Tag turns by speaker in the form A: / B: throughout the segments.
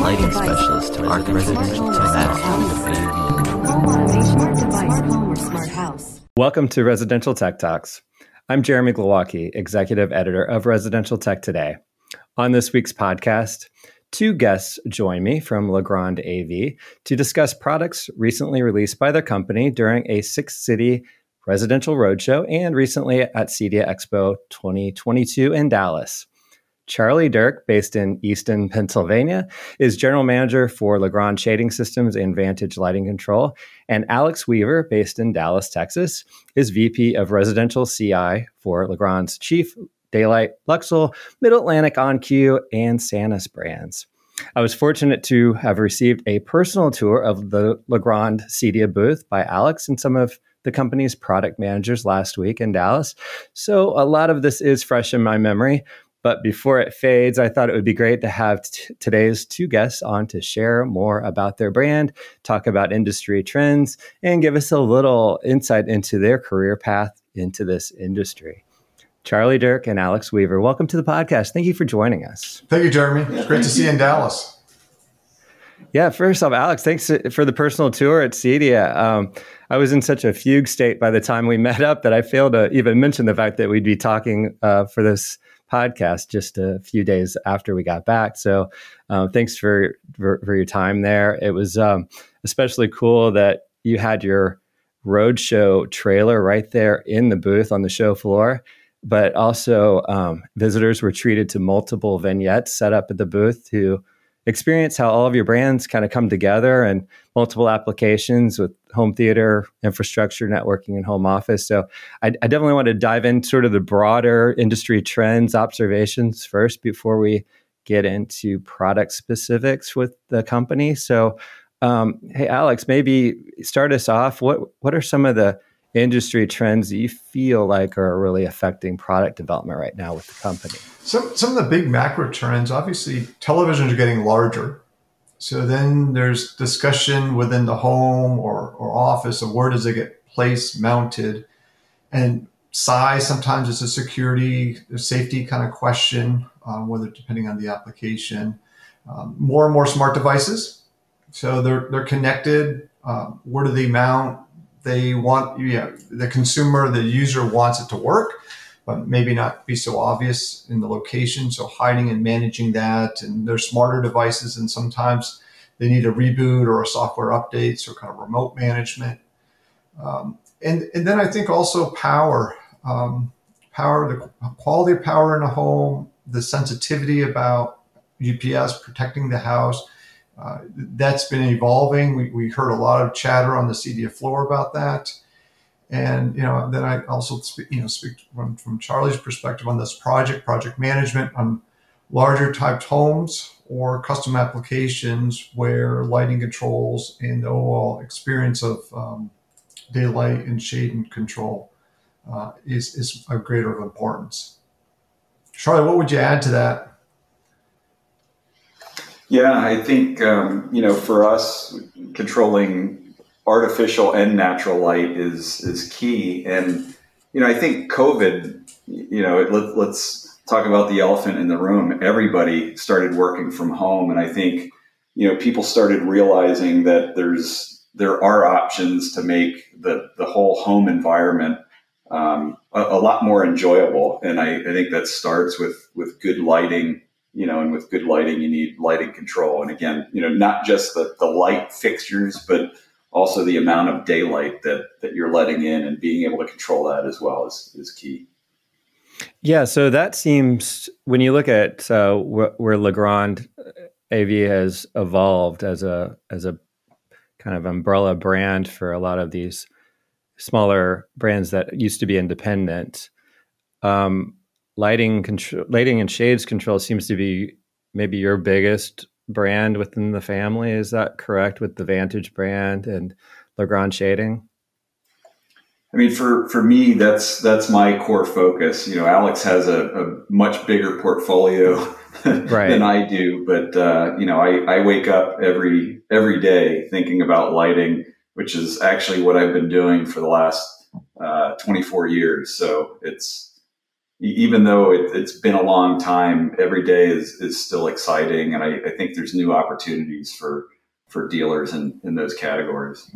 A: lighting specialist residential
B: Welcome to Residential Tech Talks. I'm Jeremy Glowacki, executive editor of Residential Tech Today. On this week's podcast, two guests join me from Legrand AV to discuss products recently released by their company during a six city residential roadshow and recently at CEDIA Expo 2022 in Dallas. Charlie Dirk, based in Easton, Pennsylvania, is general manager for Legrand Shading Systems and Vantage Lighting Control. And Alex Weaver, based in Dallas, Texas, is VP of Residential CI for Legrand's Chief, Da-Lite, Luxul, Mid Atlantic OnQ, and Sanus brands. I was fortunate to have received a personal tour of the Legrand CEDIA booth by Alex and some of the company's product managers last week in Dallas. So a lot of this is fresh in my memory. But before it fades, I thought it would be great to have t- today's two guests on to share more about their brand, talk about industry trends, and give us a little insight into their career path into this industry. Charlie Dirk and Alex Weaver, welcome to the podcast. Thank you for joining us.
C: Thank you, Jeremy. It's great to see you in Dallas.
B: Yeah, first off, Alex, thanks for the personal tour at CEDIA. Um, I was in such a fugue state by the time we met up that I failed to even mention the fact that we'd be talking uh, for this podcast just a few days after we got back. So, uh, thanks for, for, for your time there. It was um, especially cool that you had your roadshow trailer right there in the booth on the show floor. But also, um, visitors were treated to multiple vignettes set up at the booth to experience how all of your brands kind of come together and multiple applications with home theater, infrastructure, networking, and home office. So I, I, definitely want to dive in sort of the broader industry trends, observations first before we get into product specifics with the company. So, um, hey, Alex, maybe start us off. What what are some of the industry trends that you feel like are really affecting product development right now with the company?
C: Some, some of the big macro trends, obviously, televisions are getting larger. So then there's discussion within the home or, or office of where does it get placed, mounted, and size. Sometimes it's a security, safety kind of question, um, whether depending on the application. Um, more and more smart devices, so they're they're connected. Um, where do they mount? They want you know, the consumer, the user wants it to work, but maybe not be so obvious in the location. So hiding and managing that, and they're smarter devices, and sometimes they need a reboot or a software update, so kind of remote management. Um, and and then I think also power, um, power, the quality of power in a home, the sensitivity about UPS protecting the house uh, that's been evolving. We, we heard a lot of chatter on the CEDIA floor about that. And, you know, then I also speak, you know, speak from, from Charlie's perspective on this project, project management on larger typed homes or custom applications where lighting controls and the overall experience of um, daylight and shade and control uh, is, is of greater importance. Charlie, what would you add to that?
D: Yeah, I think um, you know for us controlling artificial and natural light is is key, and you know I think COVID. You know, let, let's talk about the elephant in the room. Everybody started working from home, and I think you know people started realizing that there's there are options to make the the whole home environment um, a, a, lot more enjoyable, and I, I think that starts with with good lighting you know, and with good lighting, you need lighting control. And again, you know, not just the, the light fixtures, but also the amount of daylight that, that you're letting in and being able to control that as well is, is key.
B: Yeah, so that seems when you look at uh, where, where Legrand AV has evolved as a as a kind of umbrella brand for a lot of these smaller brands that used to be independent. Um, lighting control, lighting and shades control seems to be maybe your biggest brand within the family. Is that correct with the Vantage brand and Legrand shading?
D: I mean, for, for me, that's that's my core focus. You know, Alex has a, a much bigger portfolio right. than I do, but uh, you know, I, I wake up every every day thinking about lighting, which is actually what I've been doing for the last uh, 24 years. So it's even though it, has been a long time, every day is, is still exciting. And I, I, think there's new opportunities for, for dealers in, in those categories.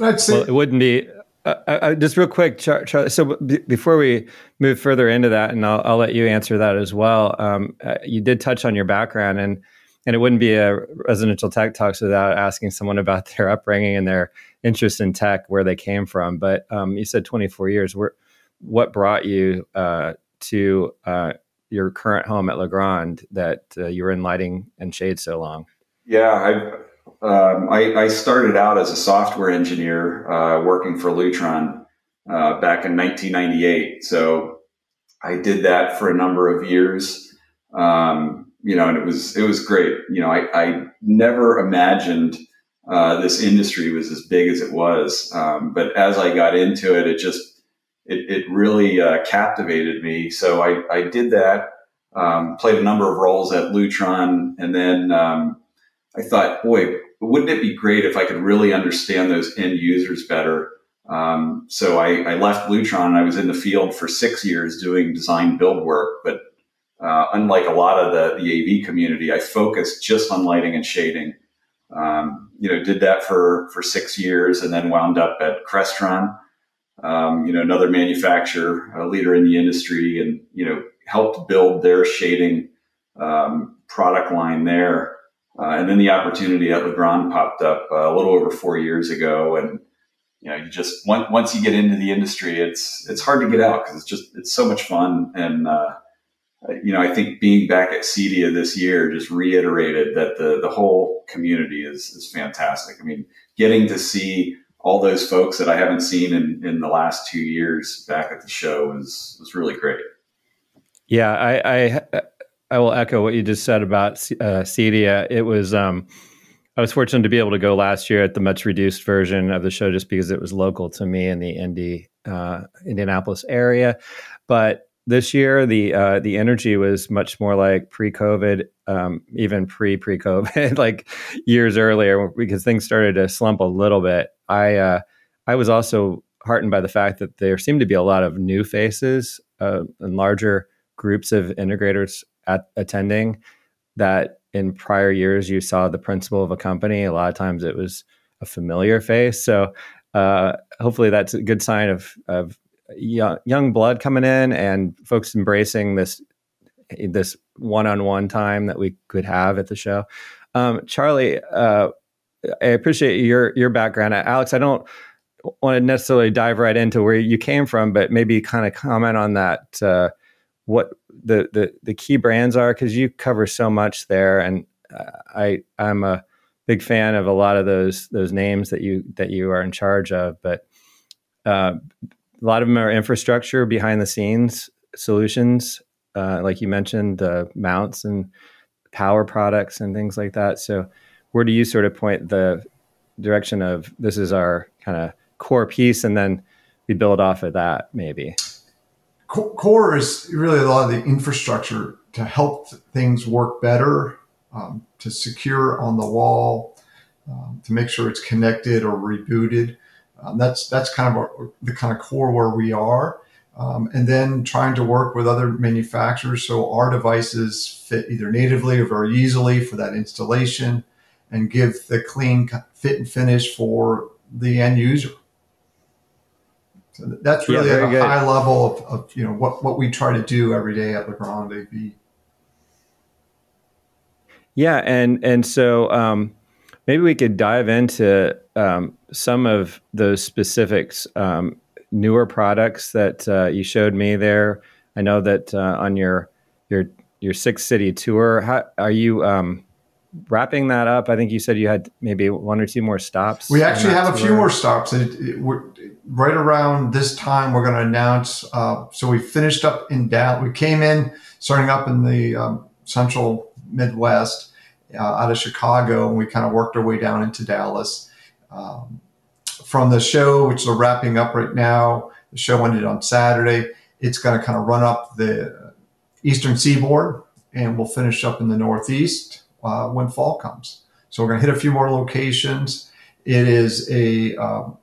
B: I'd well, it wouldn't be uh, uh, uh just real quick, Char- Char- so b- before we move further into that, and I'll, I'll let you answer that as well. Um, uh, you did touch on your background, and and it wouldn't be a residential tech talks without asking someone about their upbringing and their interest in tech, where they came from. But um, you said 24 years. Where, what brought you uh, to uh, your current home at Legrand that uh, you were in lighting and shade so long?
D: Yeah, um, I, I, started out as a software engineer uh, working for Lutron uh, back in 1998. So I did that for a number of years. Um, you know, and it was it was great. You know, I, I never imagined uh, this industry was as big as it was. Um, but as I got into it, it just it, it really uh, captivated me. So I, I did that. Um, played a number of roles at Lutron, and then um, I thought, boy, wouldn't it be great if I could really understand those end users better? Um, so I, I, left Lutron. And I was in the field for six years doing design build work, but uh, unlike a lot of the, the AV community, I focused just on lighting and shading. Um, you know, did that for for six years, and then wound up at Crestron, um, you know, another manufacturer, a leader in the industry, and you know, helped build their shading um, product line there. Uh, and then the opportunity at Legrand popped up uh, a little over four years ago, and you know, you just once you get into the industry, it's it's hard to get out because it's just it's so much fun. And uh, you know, I think being back at CEDIA this year just reiterated that the the whole community is is fantastic. I mean, getting to see all those folks that I haven't seen in, in the last two years back at the show was was really great.
B: Yeah, I, I I will echo what you just said about uh, CEDIA. It was um, I was fortunate to be able to go last year at the much reduced version of the show, just because it was local to me in the Indy uh, Indianapolis area. But this year, the uh, the energy was much more like pre-COVID, um, even pre pre-COVID, like years earlier, because things started to slump a little bit. I uh, I was also heartened by the fact that there seemed to be a lot of new faces uh, and larger groups of integrators at attending that in prior years you saw the principal of a company a lot of times it was a familiar face so uh, hopefully that's a good sign of, of young, young blood coming in and folks embracing this this one-on-one time that we could have at the show. Um, charlie uh, i appreciate your your background. Alex i don't want to necessarily dive right into where you came from but maybe kind of comment on that uh, what the the the key brands are because you cover so much there, and uh, I I'm a big fan of a lot of those those names that you that you are in charge of, but uh, a lot of them are infrastructure behind the scenes solutions, uh, like you mentioned, the mounts and power products and things like that. So, where do you sort of point the direction of this is our kind of core piece, and then we build off of that maybe?
C: core is really a lot of the infrastructure to help things work better, um, to secure on the wall, um, to make sure it's connected or rebooted. Um, that's that's kind of our, the kind of core where we are, um, and then trying to work with other manufacturers so our devices fit either natively or very easily for that installation, and give the clean fit and finish for the end user. So that's really yeah, at a good. high level of, of, you know what what we try to do every day at Legrand AV.
B: Yeah, and and so um, maybe we could dive into um, some of those specifics, um, newer products that uh, you showed me there. I know that uh, on your your your six city tour, how, are you um, wrapping that up? I think you said you had maybe one or two more stops.
C: We actually have tour. a few more stops. It, it, right around this time, we're going to announce. Uh, so we finished up in Dallas. We came in starting up in the um, central Midwest uh, out of Chicago, and we kind of worked our way down into Dallas. Um, from the show, which is wrapping up right now, the show ended on Saturday. It's going to kind of run up the eastern seaboard, and we'll finish up in the Northeast uh, when fall comes. So we're going to hit a few more locations. It is a um,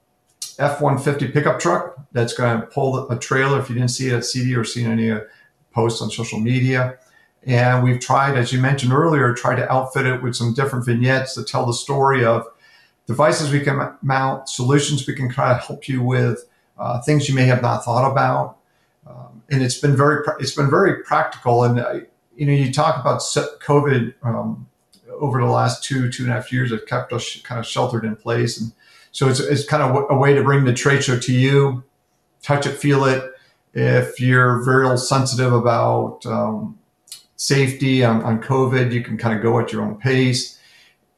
C: F one fifty pickup truck that's going to pull a trailer. If you didn't see it at CEDIA or seen any uh, posts on social media, and we've tried, as you mentioned earlier, tried to outfit it with some different vignettes to tell the story of devices we can mount, solutions we can try to help you with, uh, things you may have not thought about. Um, and it's been very it's been very practical. And uh, you know, you talk about COVID um, over the last two two and a half years, it kept us kind of sheltered in place, and so it's it's kind of a way to bring the trade show to you, touch it, feel it. If you're very sensitive about um, safety on, on COVID. You can kind of go at your own pace.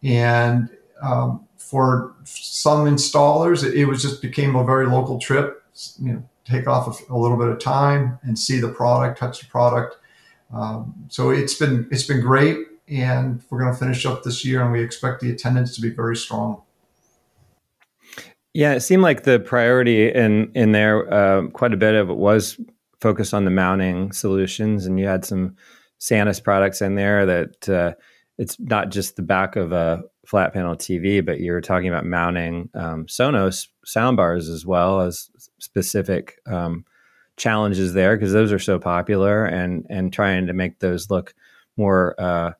C: And um, for some installers, it, it, was just became a very local trip. You know, take off a, a little bit of time and see the product, touch the product. Um, so it's been it's been great, and we're going to finish up this year, and we expect the attendance to be very strong.
B: Yeah, it seemed like the priority in in there, uh, quite a bit of it was focused on the mounting solutions, and you had some Sanus products in there that uh, it's not just the back of a flat panel TV, but you're talking about mounting um, Sonos soundbars as well as specific um, challenges there because those are so popular and and trying to make those look more uh,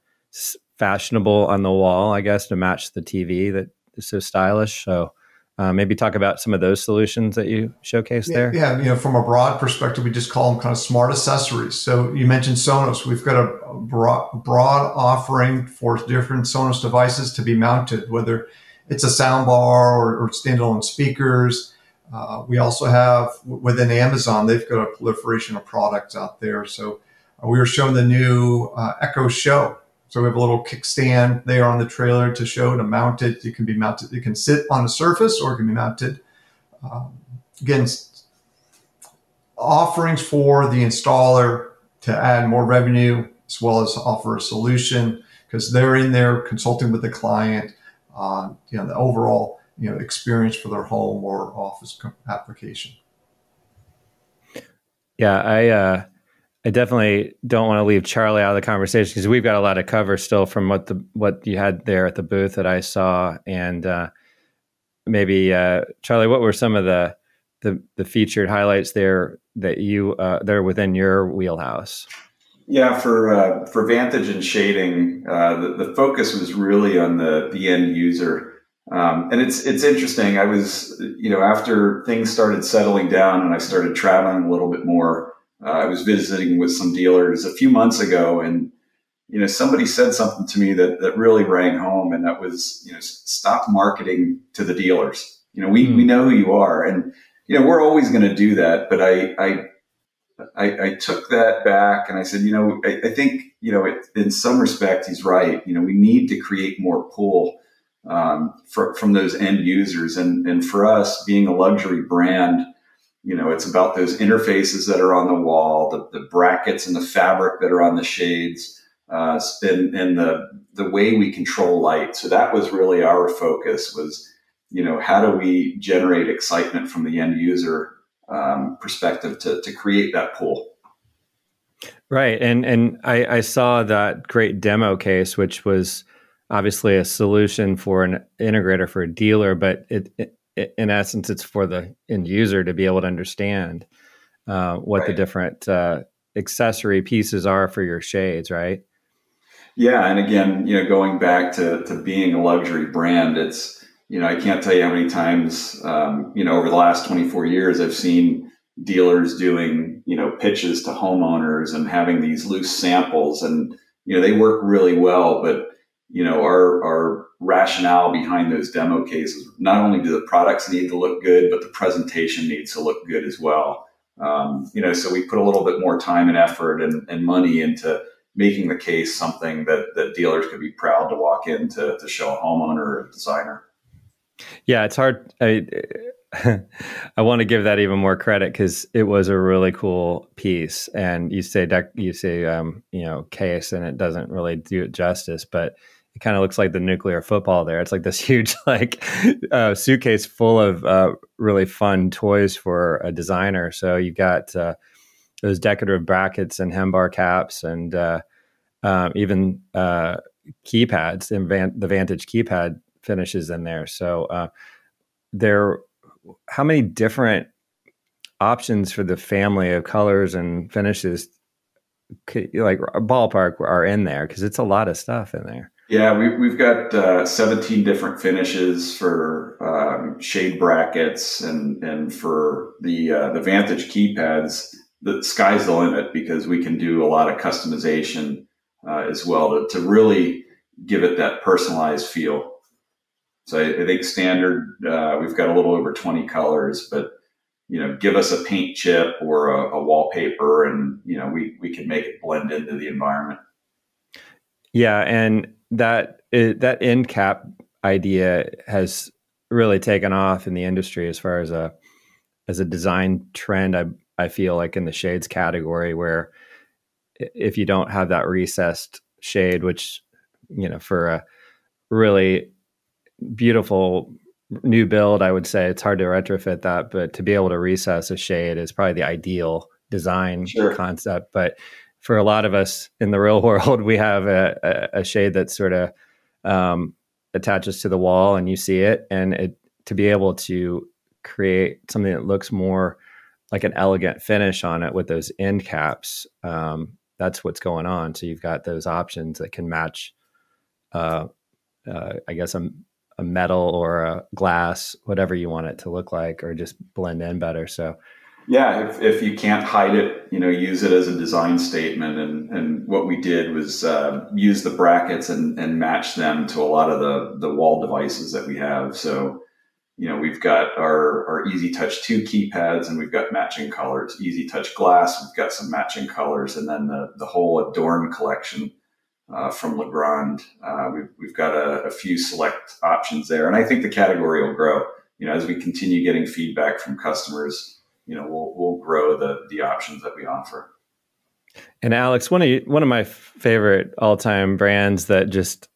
B: fashionable on the wall, I guess, to match the TV that is so stylish. So uh, maybe talk about some of those solutions that you showcase
C: yeah,
B: there.
C: Yeah, you know, from a broad perspective, we just call them kind of smart accessories. So you mentioned Sonos. We've got a broad, broad offering for different Sonos devices to be mounted, whether it's a soundbar or, or standalone speakers. Uh, we also have within Amazon, they've got a proliferation of products out there. So uh, we were shown the new uh, Echo Show so we have a little kickstand there on the trailer to show to mount it. It can be mounted. it can sit on a surface or it can be mounted. Um, again, offerings for the installer to add more revenue as well as offer a solution because they're in there consulting with the client on you know the overall you know experience for their home or office application.
B: Yeah, I uh, I definitely don't want to leave Charlie out of the conversation because we've got a lot of cover still from what the what you had there at the booth that I saw, and uh, maybe uh, Charlie, what were some of the, the the featured highlights there that you uh, that are within your wheelhouse?
D: Yeah, for uh, for Vantage and shading, uh, the, the focus was really on the the end user. Um, and it's it's interesting. I was, you know, after things started settling down and I started traveling a little bit more, uh, I was visiting with some dealers a few months ago, and you know somebody said something to me that that really rang home, and that was you know stop marketing to the dealers. You know we mm. we know who you are, and you know we're always going to do that. But I, I I I, took that back, and I said, you know I, I think you know it, in some respect he's right. You know we need to create more pull. Um, for, from those end users, and and for us, being a luxury brand, you know, it's about those interfaces that are on the wall, the, the brackets and the fabric that are on the shades, uh, and, and the the way we control light. So that was really our focus. Was you know, how do we generate excitement from the end user um, perspective to to create that pull?
B: Right, and and I, I saw that great demo case, which was obviously a solution for an integrator for a dealer, but it, it in essence, it's for the end user to be able to understand uh, what right. the different uh, accessory pieces are for your shades, right?
D: Yeah, and again, you know, going back to to being a luxury brand, it's you know, I can't tell you how many times, um, you know, over the last 24 years, I've seen dealers doing, you know, pitches to homeowners and having these loose samples, and you know, they work really well, but you know, our our rationale behind those demo cases. Not only do the products need to look good, but the presentation needs to look good as well. Um, you know, so we put a little bit more time and effort and, and money into making the case something that, that dealers could be proud to walk in to, to show a homeowner or a designer.
B: Yeah, it's hard. I, I want to give that even more credit because it was a really cool piece, and you say you say um, you know case, and it doesn't really do it justice, but kind of looks like the nuclear football there. It's like this huge like uh, suitcase full of uh, really fun toys for a designer. So you've got uh, those decorative brackets and hembar caps and uh, um, even uh, keypads van- the Vantage keypad finishes in there. So uh, there how many different options for the family of colors and finishes, like ballpark, are in there? Because it's a lot of stuff in there.
D: Yeah, we, we've got uh, 17 different finishes for um, shade brackets and, and for the uh, the Vantage keypads. The sky's the limit because we can do a lot of customization uh, as well to, to really give it that personalized feel. So I, I think standard, uh, we've got a little over 20 colors, but you know, give us a paint chip or a, a wallpaper, and you know, we we can make it blend into the environment.
B: Yeah, and that eh, that end cap idea has really taken off in the industry as far as a as a design trend. I I feel like in the shades category where if you don't have that recessed shade, which you know for a really beautiful new build, I would say it's hard to retrofit that, but to be able to recess a shade is probably the ideal design sure. concept. But for a lot of us in the real world, we have a, a, shade that sort of um, attaches to the wall and you see it. And it, to be able to create something that looks more like an elegant finish on it with those end caps, um, that's what's going on. So you've got those options that can match, uh, uh, I guess, a, a metal or a glass, whatever you want it to look like, or just blend in better. So
D: yeah, if, if you can't hide it, you know, use it as a design statement. And, and what we did was uh, use the brackets and, and match them to a lot of the, the wall devices that we have. So, you know, we've got our, our Easy Touch 2 keypads and we've got matching colors. Easy Touch Glass, we've got some matching colors. And then the, the whole Adorn collection uh, from Legrand, uh, we've, we've got a, a few select options there. And I think the category will grow, you know, as we continue getting feedback from customers you know we'll we'll grow the the options that we offer.
B: And Alex, one of you, one of my favorite all time brands that just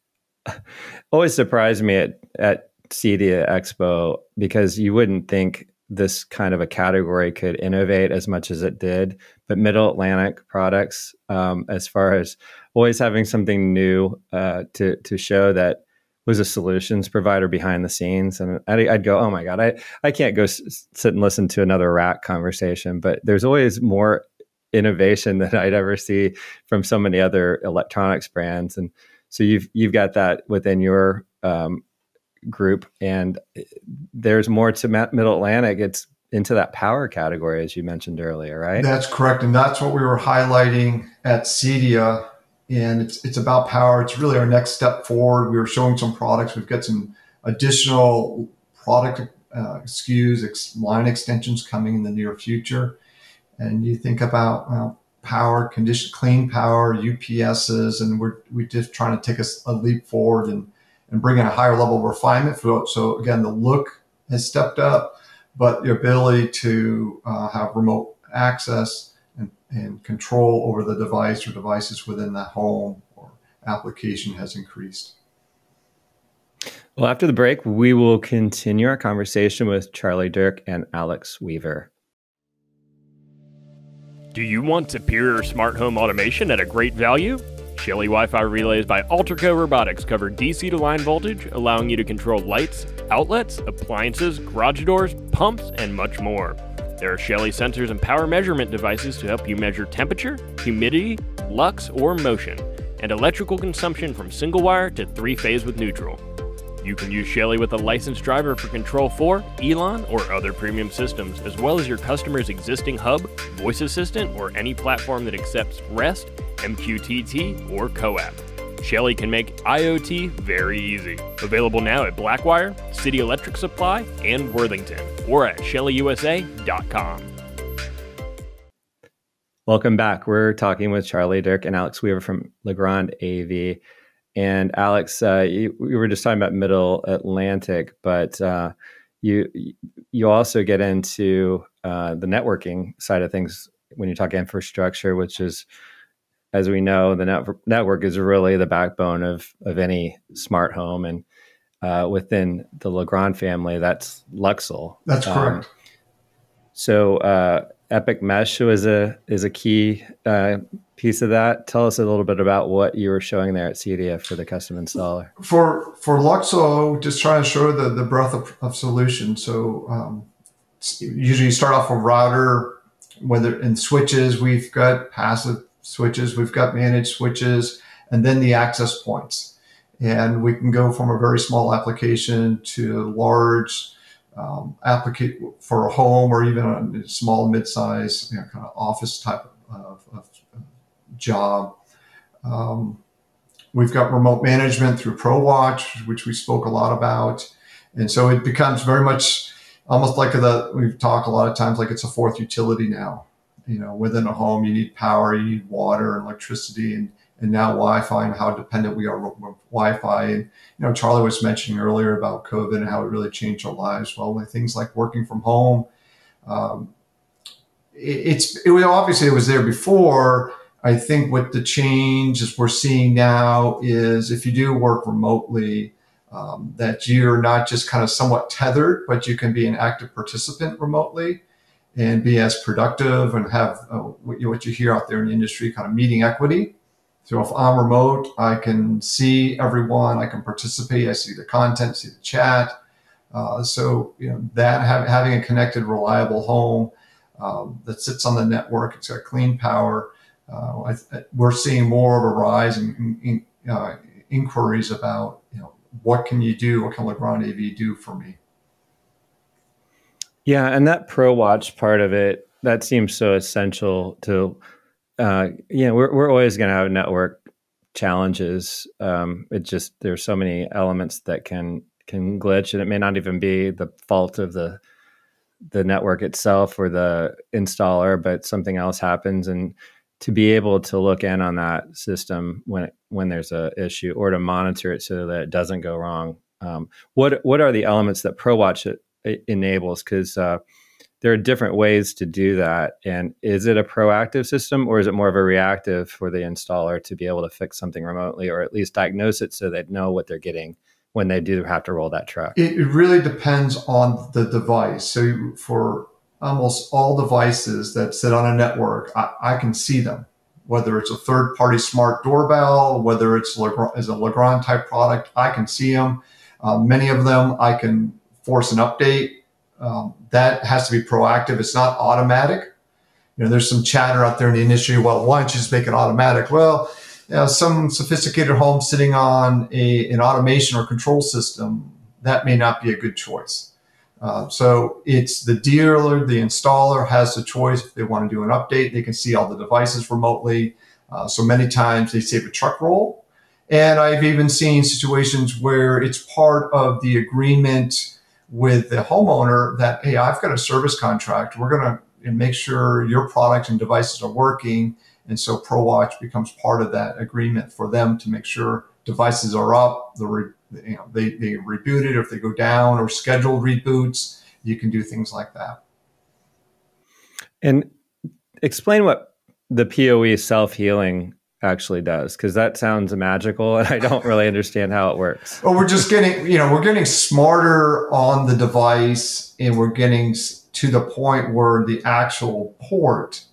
B: always surprised me at at CEDIA Expo because you wouldn't think this kind of a category could innovate as much as it did. But Middle Atlantic products, um, as far as always having something new uh, to to show that was a solutions provider behind the scenes and I'd, I'd, go oh my god i i can't go s- sit and listen to another rat conversation. But there's always more innovation than i'd ever see from so many other electronics brands. And so you've you've got that within your um, group and eh, there's more to middle atlantic. It's into that power category as you mentioned earlier right?
C: That's correct and that's what we were highlighting at cedia and it's it's about power. It's really our next step forward. We were showing some products. We've got some additional product uh, SKUs, ex- line extensions coming in the near future. And you think about well, power, condition, clean power, UPSs, and we're we just trying to take a, a leap forward and and bring in a higher level of refinement. For, so again, the look has stepped up, but the ability to uh, have remote access and control over the device or devices within the home or application has increased.
B: Well, after the break, we will continue our conversation with Charlie Dirk and Alex Weaver.
E: Do you want superior smart home automation at a great value? Shelly Wi Fi relays by Alterco Robotics cover DC to line voltage, allowing you to control lights, outlets, appliances, garage doors, pumps, and much more. There are Shelly sensors and power measurement devices to help you measure temperature, humidity, lux, or motion, and electrical consumption from single wire to three phase with neutral. You can use Shelly with a licensed driver for Control 4, ELAN, or other premium systems, as well as your customer's existing hub, voice assistant, or any platform that accepts REST, MQTT, or CoAP. Shelly can make IoT very easy. Available now at Blackwire, City Electric Supply, and Worthington, or at shellyusa.com.
B: Welcome back. We're talking with Charlie Dirk and Alex Weaver from Legrand AV. And Alex, uh, you, we were just talking about Middle Atlantic, but uh, you you also get into uh, the networking side of things when you talk infrastructure, which is as we know, the net- network is really the backbone of of any smart home, and uh, within the Legrand family, that's Luxul.
C: That's um, correct. Um,
B: so, uh, Epic Mesh was a is a key uh, piece of that. Tell us a little bit about what you were showing there at CEDIA for the custom installer.
C: For for Luxul, just trying to show the the breadth of, of solutions. So. Um, usually you start off a router, whether in switches, we've got passive switches, we've got managed switches, and then the access points. And we can go from a very small application to large um, applicate for a home or even a small mid-size you know, kind of office type of, of job. Um, we've got remote management through ProWatch, which we spoke a lot about. And so it becomes very much almost like the we've talked a lot of times like it's a fourth utility now. You know, within a home, you need power, you need water and electricity, and and now Wi-Fi and how dependent we are with Wi-Fi. And you know, Charlie was mentioning earlier about COVID and how it really changed our lives. Well, with things like working from home, um, it, it's it obviously it was there before. I think what the changes we're seeing now is if you do work remotely, um, that you're not just kind of somewhat tethered, but you can be an active participant remotely and be as productive and have uh, what, you, what you hear out there in the industry kind of meeting equity. So if I'm remote, I can see everyone, I can participate, I see the content, see the chat. Uh, so you know that have, having a connected, reliable home um, that sits on the network, it's got clean power. Uh, I, we're seeing more of a rise in, in uh, inquiries about you know what can you do? What can Legrand AV do for me?
B: Yeah, and that Pro Watch part of it that seems so essential to. Uh, you know, we're we're always going to have network challenges. Um, it just there's so many elements that can can glitch, and it may not even be the fault of the the network itself or the installer, but something else happens, and to be able to look in on that system when when there's a issue or to monitor it so that it doesn't go wrong. Um, what what are the elements that ProWatch enables? Because uh, there are different ways to do that. And is it a proactive system or is it more of a reactive for the installer to be able to fix something remotely or at least diagnose it so they know what they're getting when they do have to roll that truck?
C: It, really depends on the device. So for almost all devices that sit on a network, I, I can see them. Whether it's a third party smart doorbell, whether it's is a Legrand type product, I can see them. Uh, many of them I can force an update. Um, that has to be proactive. It's not automatic. You know, there's some chatter out there in the industry. Well, why don't you just make it automatic? Well, you know, some sophisticated home sitting on a, an automation or control system, that may not be a good choice. Uh, so it's the dealer, the installer has the choice if they want to do an update. They can see all the devices remotely. Uh, so many times they save a truck roll. And I've even seen situations where it's part of the agreement with the homeowner that, hey, I've got a service contract. We're going to make sure your products and devices are working. And so ProWatch becomes part of that agreement for them to make sure devices are up, the you know, they, they reboot it or if they go down or scheduled reboots, you can do things like that.
B: And explain what the PoE self healing actually does because that sounds magical and I don't really understand how it works.
C: Well, we're just getting, you know, we're getting smarter on the device and we're getting to the point where the actual port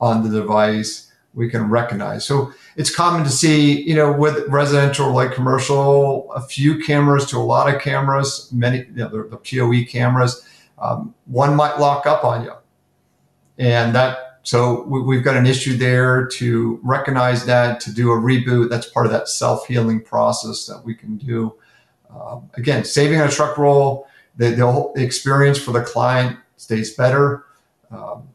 C: on the device we can recognize. So it's common to see, you know, with residential like commercial, a few cameras to a lot of cameras, many, you know, the, the PoE cameras, um, one might lock up on you. And that, so we, have got an issue there to recognize that, to do a reboot. That's part of that self healing process that we can do. Um, again, saving a truck roll, the, the, whole experience for the client stays better. Um,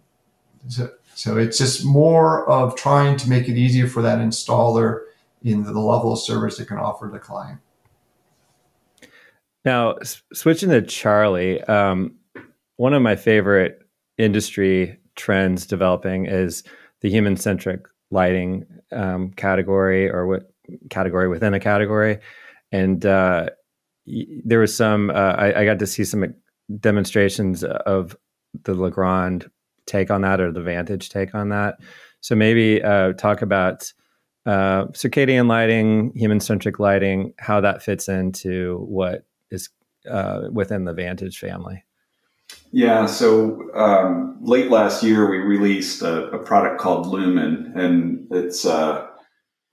C: so so it's just more of trying to make it easier for that installer in the level of service it can offer the client.
B: Now, s- switching to Charlie, um, one of my favorite industry trends developing is the human centric lighting um, category or what category within a category. And uh, y- there was some, uh, I, I got to see some demonstrations of the Legrand take on that or the Vantage take on that. So maybe uh, talk about uh, circadian lighting, human centric lighting, how that fits into what is uh, within the Vantage family.
D: Yeah, so um, late last year we released a, a, product called LHUMAN, and it's uh,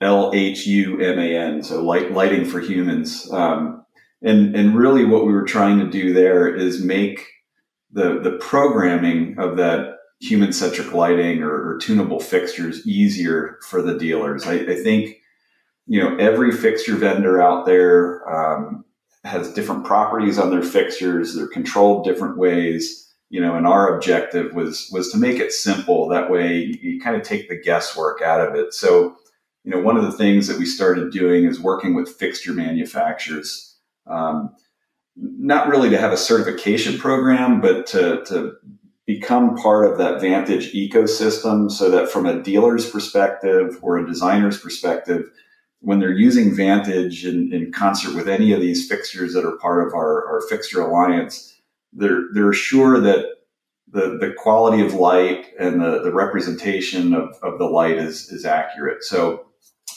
D: L H U M A N, so light lighting for humans. Um, and and really, what we were trying to do there is make the the programming of that human centric lighting or, or, tunable fixtures easier for the dealers. I, I, think you know every fixture vendor out there um, has different properties on their fixtures. They're controlled different ways. You know, and our objective was was to make it simple. That way, you, you kind of take the guesswork out of it. So, you know, one of the things that we started doing is working with fixture manufacturers. Um, not really to have a certification program, but to, to become part of that Vantage ecosystem so that from a dealer's perspective or a designer's perspective, when they're using Vantage in, in concert with any of these fixtures that are part of our, our fixture alliance, they're, they're sure that the, the quality of light and the, the representation of, of the light is, is accurate. So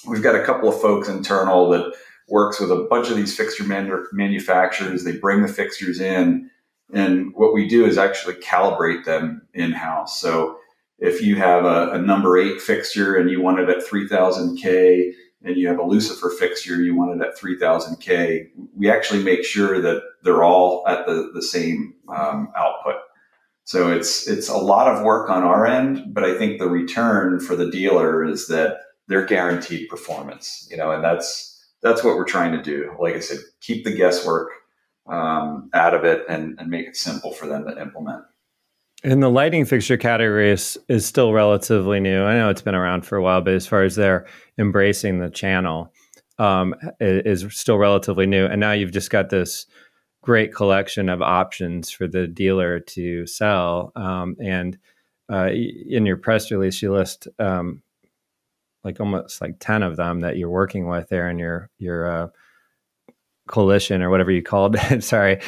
D: we've got a couple of folks internal that works with a bunch of these fixture manu- manufacturers. They bring the fixtures in, and what we do is actually calibrate them in house. So if you have a, a, number eight fixture and you want it at 3000K, and you have a Lucifer fixture, you want it at 3000K, we actually make sure that they're all at the, the same um, output. So it's it's a lot of work on our end, but I think the return for the dealer is that they're guaranteed performance, you know, and that's that's what we're trying to do. Like I said, keep the guesswork um, out of it and, and make it simple for them to implement.
B: And the lighting fixture category is, is still relatively new. I know it's been around for a while, but as far as they're embracing the channel, um, is still relatively new. And now you've just got this great collection of options for the dealer to sell. Um, and uh, in your press release, you list um, like almost like 10 of them that you're working with there in your your uh, coalition or whatever you called it sorry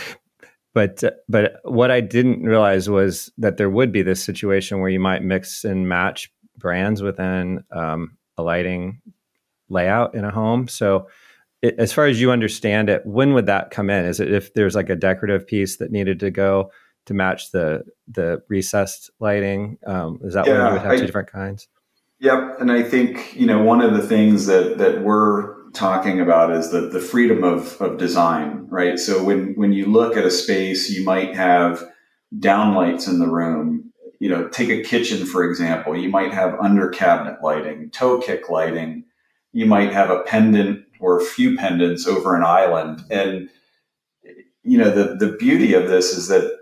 B: but but what i didn't realize was that there would be this situation where you might mix and match brands within um, a lighting layout in a home. So it, as far as you understand it when would that come in? Is it if there's like a decorative piece that needed to go to match the the recessed lighting um, is that yeah, when you would have I, two different kinds?
D: Yep, and I think you know one of the things that that we're talking about is the the freedom of of design, right? So when when you look at a space, you might have downlights in the room. You know, take a kitchen for example. You might have under cabinet lighting, toe kick lighting. You might have a pendant or a few pendants over an island, and you know the the beauty of this is that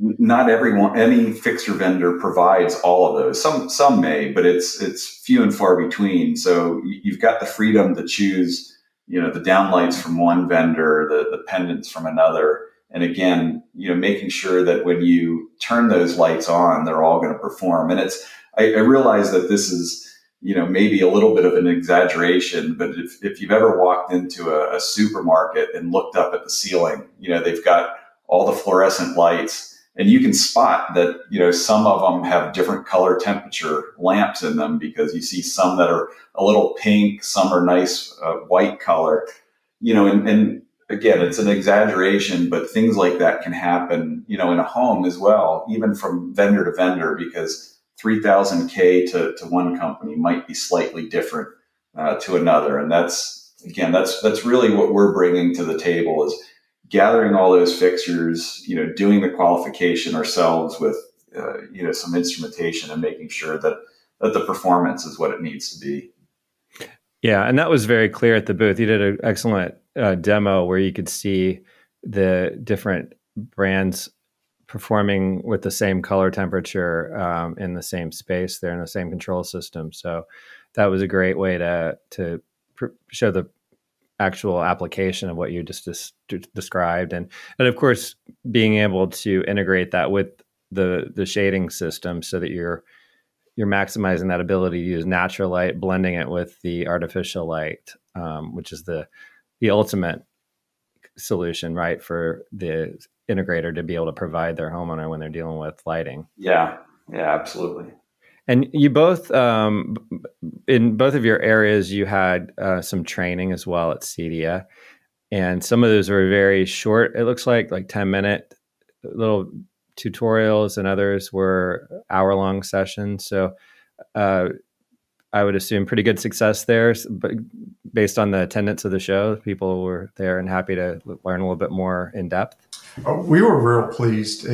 D: not everyone any fixture vendor provides all of those. Some some may but it's it's few and far between. So you've got the freedom to choose you know the downlights from one vendor the the pendants from another. And again you know making sure that when you turn those lights on they're all going to perform. And it's I, I realize that this is you know maybe a little bit of an exaggeration but if, if you've ever walked into a, a supermarket and looked up at the ceiling you know they've got all the fluorescent lights and you can spot that you know some of them have different color temperature lamps in them because you see some that are a little pink some are nice uh, white color. You know and, and again it's an exaggeration but things like that can happen you know in a home as well even from vendor to vendor because 3000k to, to one company might be slightly different uh, to another. And that's again that's that's really what we're bringing to the table is gathering all those fixtures, you know, doing the qualification ourselves with, uh, you know, some instrumentation and making sure that that the performance is what it needs to be.
B: Yeah, and that was very clear at the booth. You did an excellent uh, demo where you could see the different brands performing with the same color temperature um, in the same space. They're in the same control system, so that was a great way to to pr- show the actual application of what you just, just described. And and of course being able to integrate that with the the shading system so that you're you're maximizing that ability to use natural light blending it with the artificial light um, which is the the ultimate solution right for the integrator to be able to provide their homeowner when they're dealing with lighting.
D: Yeah. Yeah absolutely
B: and you both, um, in both of your areas, you had uh, some training as well at CEDIA, and some of those were very short. It looks like like ten minute little tutorials, and others were hour long sessions. So, uh, I would assume pretty good success there, but based on the attendance of the show, people were there and happy to learn a little bit more in depth.
C: Uh, we were real pleased.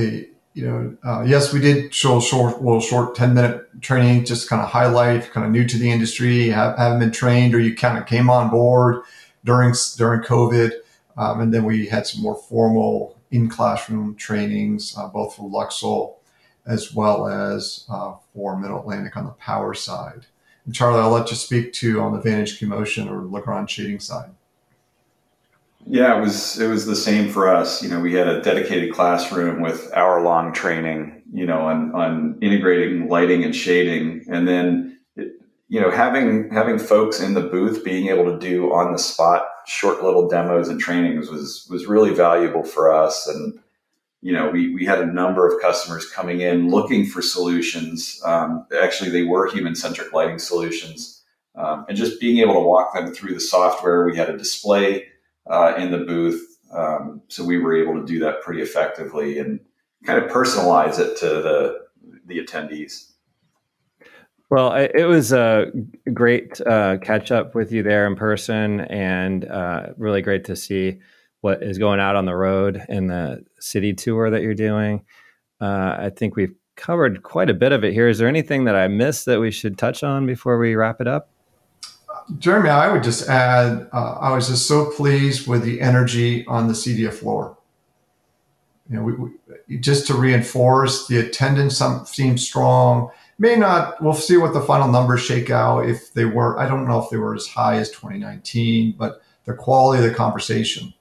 C: You know, uh, yes, we did show short, well, short 10 minute training, just kind of highlight, kind of new to the industry, have, haven't been trained, or you kind of came on board during, during COVID. Um, and then we had some more formal in classroom trainings, uh, both for Luxul as well as uh, for Middle Atlantic on the power side. And Charlie, I'll let you speak to on the Vantage Motion or Legrand shading side.
D: Yeah, it was it was the same for us. You know, we had a dedicated classroom with hour long training, you know, on on integrating lighting and shading, and then you know having having folks in the booth being able to do on the spot short little demos and trainings was was really valuable for us. And you know we, we had a number of customers coming in looking for solutions. Um, actually they were human centric lighting solutions. Um, and just being able to walk them through the software we had a display uh, in the booth um, so we were able to do that pretty effectively and kind of personalize it to the the attendees
B: well, it was a great uh, catch up with you there in person, and uh, really great to see what is going out on the road in the city tour that you're doing. Uh, I think we've covered quite a bit of it here. Is there anything that I missed that we should touch on before we wrap it up?
C: Jeremy, I would just add, uh, I was just so pleased with the energy on the CEDIA floor. You know, we, we, just to reinforce the attendance seemed strong. May not we'll see what the final numbers shake out. If they were i don't know if they were as high as 2019 but the quality of the conversation.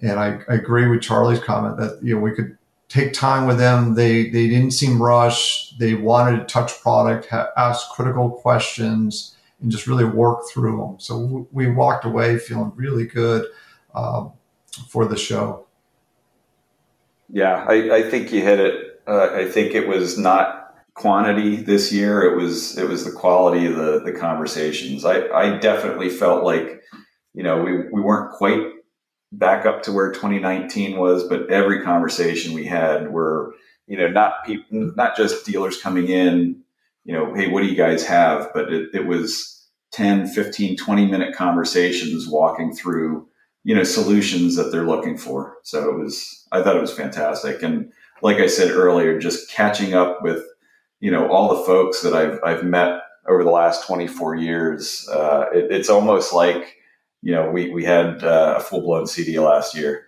C: And i, I agree with charlie's comment that you know we could take time with them. They they didn't seem rushed. They wanted to touch product ha- ask critical questions and just really work through them so we walked away feeling really good um, for the show
D: yeah I, I think you hit it uh, i think it was not quantity this year. It was it was the quality of the the conversations. I I definitely felt like you know we we weren't quite back up to where 2019 was, but every conversation we had were you know not people not just dealers coming in you know hey what do you guys have but it, it was 10 15 20 minute conversations walking through you know solutions that they're looking for so it was i thought it was fantastic and like i said earlier just catching up with you know all the folks that I've I've met over the last 24 years. Uh, it, it's almost like you know we we had uh, a full blown CEDIA last year.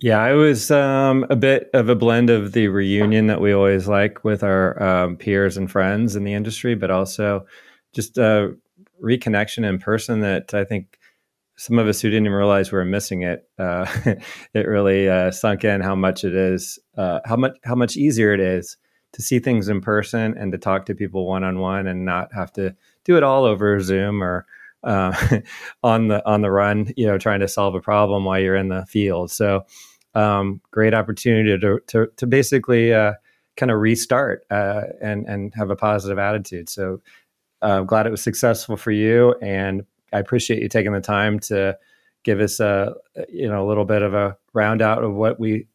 B: Yeah, it was um, a bit of a blend of the reunion that we always like with our um, peers and friends in the industry, but also just a reconnection in person that I think some of us who didn't even realize we were missing it. Uh, it really uh, sunk in how much it is, uh, how much how much easier it is to see things in person and to talk to people one on one and not have to do it all over Zoom or uh, on the on the run, you know, trying to solve a problem while you're in the field. So, um, great opportunity to to, to basically uh, kind of restart uh, and and have a positive attitude. So, I'm uh, glad it was successful for you, and I appreciate you taking the time to give us a you know a little bit of a round out of what we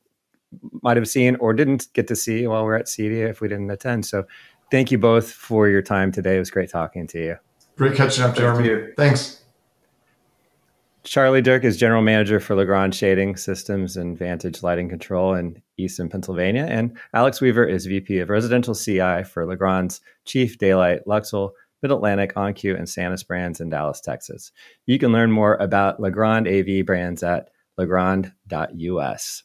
B: might have seen or didn't get to see while we're at CEDIA if we didn't attend. So thank you both for your time today. It was great talking to you.
C: Great catching up, Jeremy. Thank Thanks.
B: Charlie Dirk is general manager for Legrand Shading Systems and Vantage Lighting Control in Easton, Pennsylvania. And Alex Weaver is VP of Residential CI for Legrand's Chief Da-Lite, Luxul, Mid Atlantic, OnQ, and Sanus brands in Dallas, Texas. You can learn more about Legrand AV brands at legrand.us.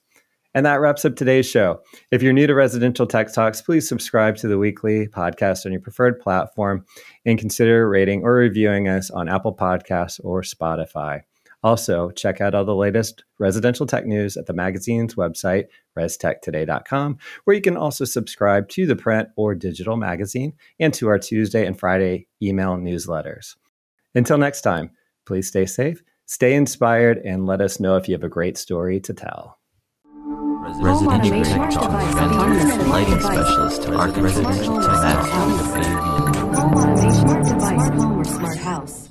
B: And that wraps up today's show. If you're new to Residential Tech Talks, please subscribe to the weekly podcast on your preferred platform and consider rating or reviewing us on Apple Podcasts or Spotify. Also, check out all the latest residential tech news at the magazine's website, restechtoday.com, where you can also subscribe to the print or digital magazine and to our Tuesday and Friday email newsletters. Until next time, please stay safe, stay inspired, and let us know if you have a great story to tell.
A: Residential tech talk. Lighting specialist to Arc Residential Tech.
F: Home automation, smart device, home or smart house.